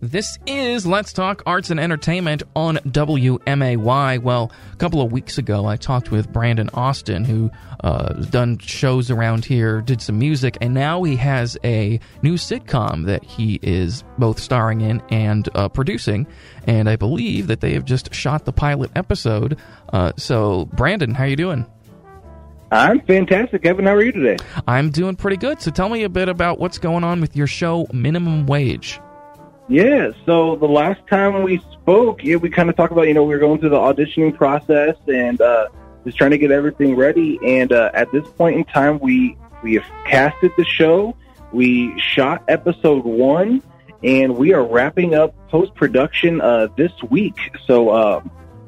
This is Let's Talk Arts and Entertainment on WMAY. Well, a couple of weeks ago, I talked with Brandon Austin, who uh, done shows around here, did some music, and now he has a new sitcom that he is both starring in and uh, producing. And I believe that they have just shot the pilot episode. Uh, so, Brandon, how you doing? I'm fantastic, Kevin. How are you today? I'm doing pretty good. So, tell me a bit about what's going on with your show, Minimum Wage. Yeah, so the last time we spoke, yeah, we kind of talked about, you know, we were going through the auditioning process and uh, just trying to get everything ready. And uh, at this point in time, we we have casted the show. We shot episode one, and we are wrapping up post production uh, this week. So uh,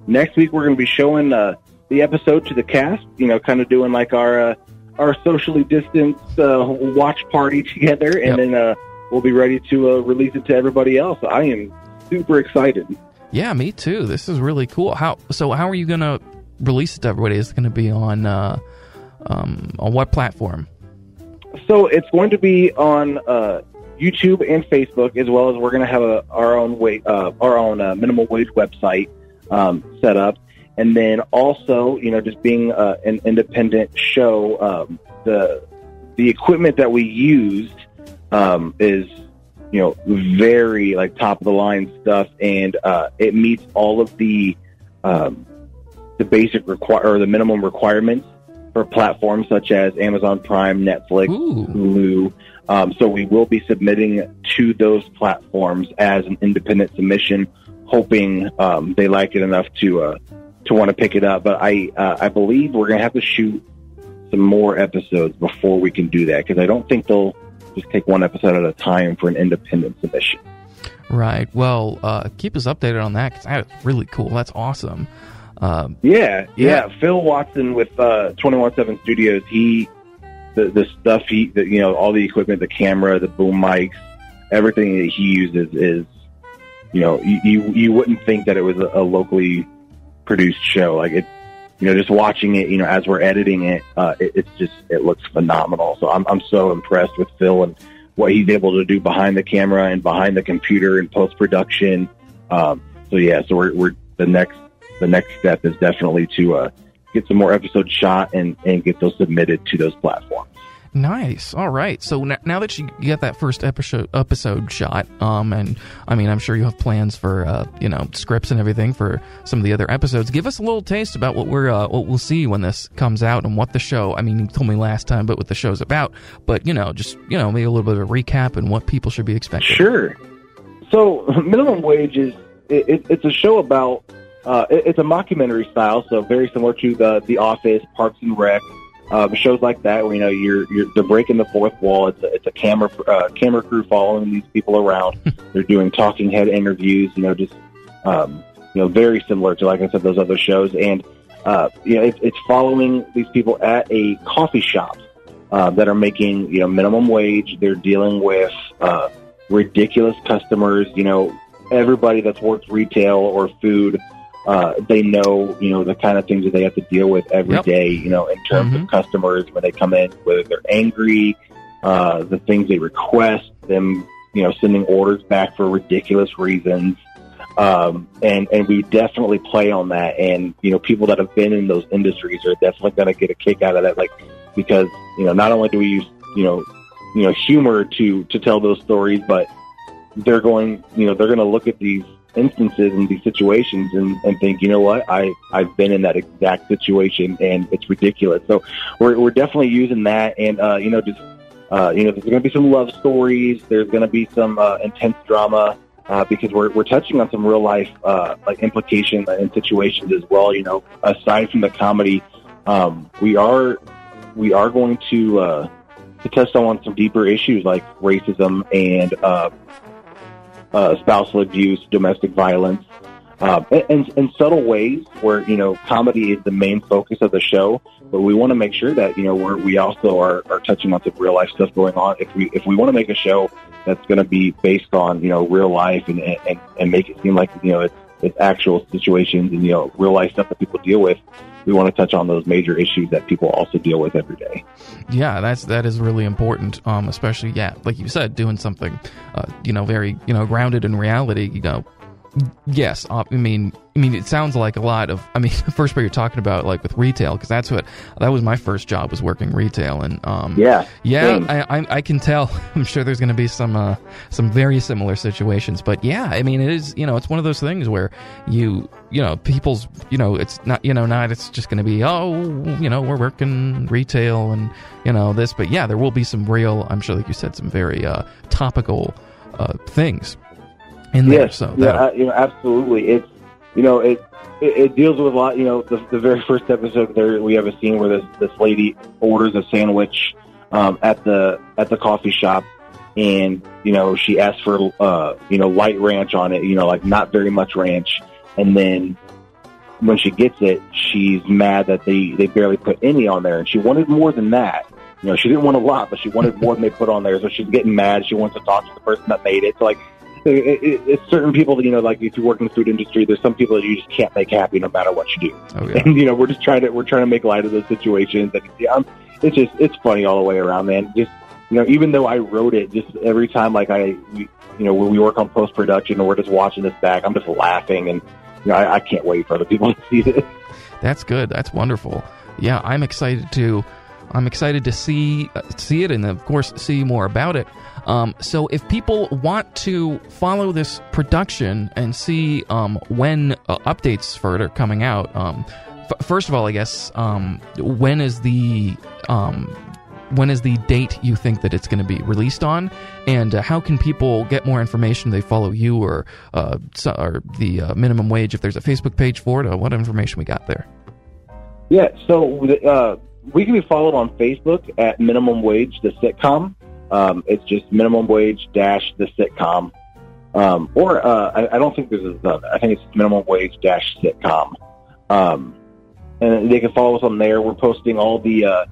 next week we're going to be showing uh, the episode to the cast. You know, kind of doing like our uh, our socially distanced uh, watch party together, and Yep. then. Uh, we'll be ready to uh, release it to everybody else. I am super excited. Yeah, me too. This is really cool. How so? How are you going to release it to everybody? Is it going to be on uh, um, on what platform? So it's going to be on uh, YouTube and Facebook, as well as we're going to have a, our own way, uh, our own uh, minimum wage website um, set up, and then also, you know, just being uh, an independent show, um, the the equipment that we used um, is, you know, very like top of the line stuff, and uh, it meets all of the um, the basic require or the minimum requirements for platforms such as Amazon Prime, Netflix, Ooh, Hulu. Um, so we will be submitting to those platforms as an independent submission, hoping um, they like it enough to uh, to want to pick it up. But I uh, I believe we're going to have to shoot some more episodes before we can do that because I don't think they'll just take one episode at a time for an independent submission. right. Well, uh, keep us updated on that because that is really cool. That's awesome. Um, Yeah, Yeah. yeah. Phil Watson with uh, Twenty One Seven Studios. He the the stuff he the, you know all the equipment, the camera, the boom mics, everything that he uses is you know you you, you wouldn't think that it was a, a locally produced show. Like it, you know, just watching it, you know, as we're editing it, uh, it it's just it looks phenomenal. So I'm I'm so impressed with Phil and what he's able to do behind the camera and behind the computer in post production. Um, so yeah, so we're we're the next the next step is definitely to uh, get some more episodes shot and, and get those submitted to those platforms. Nice. All right. So n- now that you get that first episode episode shot, um, and I mean, I'm sure you have plans for uh, you know, scripts and everything for some of the other episodes. Give us a little taste about what we're uh, what we'll see when this comes out and what the show. I mean, you told me last time, but what the show's about. But you know, just you know, maybe a little bit of a recap and what people should be expecting. Sure. So minimum wage is it, it, it's a show about uh, it, it's a mockumentary style, so very similar to the The Office, Parks and Rec, um, shows like that. Where you know you're you're they're breaking the fourth wall. It's a, it's a camera uh, camera crew following these people around. they're doing talking head interviews. You know, just um, you know very similar to like I said those other shows, and uh, you know it's it's following these people at a coffee shop uh, that are making you know minimum wage. They're dealing with uh, ridiculous customers. You know, everybody that's worked retail or food, uh, they know you know the kind of things that they have to deal with every day. Yep. You know, in terms Mhm. of customers when they come in, whether they're angry, uh, the things they request, them you know sending orders back for ridiculous reasons. Um, and and we definitely play on that, and you know, people that have been in those industries are definitely going to get a kick out of that, like because you know, not only do we use you know, you know, humor to to tell those stories, but they're going, you know, they're going to look at these instances and these situations and, and think, you know what, I I've been in that exact situation, and it's ridiculous. So we're we're definitely using that, and uh, you know, just uh, you know, there's going to be some love stories. There's going to be some uh, intense drama uh, because we're we're touching on some real life uh, like implications and situations as well. You know, aside from the comedy, um, we are we are going to uh, to touch on some deeper issues like racism and uh, uh, spousal abuse, domestic violence, uh, in, in subtle ways where you know comedy is the main focus of the show. But we want to make sure that you know we're, we also are, are touching on some real life stuff going on. If we if we want to make a show that's going to be based on you know real life and, and and make it seem like you know it's it's actual situations and you know real life stuff that people deal with. We want to touch on those major issues that people also deal with every day. Yeah, that's that is really important. Um, especially yeah, like you said, doing something, uh, you know, very you know grounded in reality. You know, Yes, uh, I mean, I mean, it sounds like a lot of. I mean, the first part you're talking about, like with retail, because that's what that was my first job was working retail, and um, yeah, yeah, I, I, I, can tell. I'm sure there's going to be some uh, some very similar situations, but yeah, I mean, it is. You know, it's one of those things where you, you know, people's, you know, it's not, you know, not. It's just going to be, oh, you know, we're working retail and you know this, but yeah, there will be some real. I'm sure, like you said, some very uh, topical uh, things in there. Yes, so yeah, you know, absolutely. It's you know it, it, it deals with a lot. You know, the, the very first episode there, we have a scene where this this lady orders a sandwich um, at the at the coffee shop, and you know she asks for uh, you know light ranch on it. You know, like not very much ranch, and then when she gets it, she's mad that they they barely put any on there, and she wanted more than that. You know, she didn't want a lot, but she wanted more than they put on there. So she's getting mad. She wants to talk to the person that made it. So like it, it, it's certain people that you know, like if you work in the food industry, there's some people that you just can't make happy no matter what you do. Oh, yeah. And you know, we're just trying to we're trying to make light of those situations. And yeah, I'm, it's just it's funny all the way around, man. Just you know, even though I wrote it, just every time like I, you know, when we work on post production and we're just watching this back, I'm just laughing, and you know, I, I can't wait for other people to see this. That's good. That's wonderful. Yeah, I'm excited to. I'm excited to see uh, see it and of course see more about it. Um, so if people want to follow this production and see um, when uh, updates for it are coming out, um, f- first of all, I guess um, when is the um, when is the date you think that it's going to be released on, and uh, how can people get more information? They follow you or uh, so, or the uh, minimum wage. If there's a Facebook page for it, what information we got there? Yeah, so uh, we can be followed on Facebook at Minimum Wage the sitcom. Um, it's just minimum wage dash the sitcom. Um, or uh, I, I, don't think this is uh, I think it's minimum wage dash sitcom. Um, and they can follow us on there. We're posting all the uh,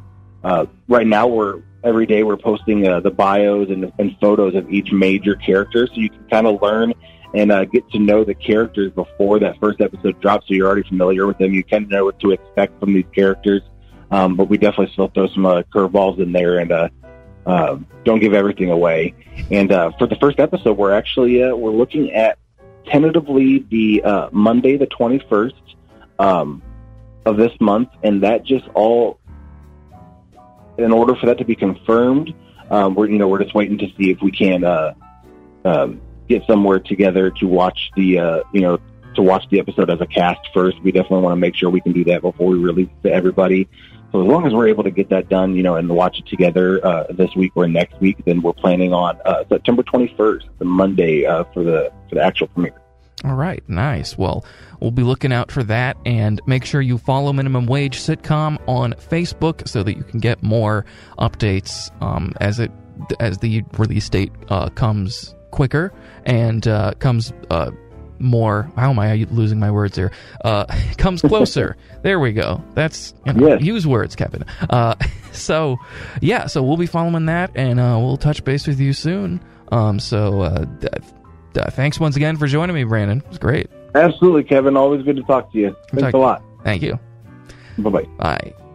uh right now. We're every day we're posting uh, the bios and, and, photos of each major character, so you can kind of learn and uh, get to know the characters before that first episode drops. So you're already familiar with them. You of know what to expect from these characters. Um, but we definitely still throw some curveballs in there and uh, don't give everything away. And uh, for the first episode, we're actually uh, we're looking at tentatively the uh, Monday, the twenty first um, of this month, and that just all. In order for that to be confirmed, um, we're you know we're just waiting to see if we can uh, um, get somewhere together to watch the uh, you know to watch the episode as a cast first. We definitely want to make sure we can do that before we release to everybody. So as long as we're able to get that done, you know, and watch it together uh, this week or next week, then we're planning on uh, September 21st, the Monday, uh, for the for the actual premiere. All right, nice. Well, we'll be looking out for that, and make sure you follow Minimum Wage Sitcom on Facebook so that you can get more updates um, as it as the release date uh, comes quicker and uh, comes uh, more. How am I losing my words here? Uh, comes closer. there we go. That's you know, yes. use words, Kevin. Uh, so yeah, so we'll be following that, and uh, we'll touch base with you soon. Um, so uh, thanks once again for joining me, Brandon. It was great. Absolutely, Kevin. Always good to talk to you. Thanks talk- a lot. Thank you. Bye-bye. Bye.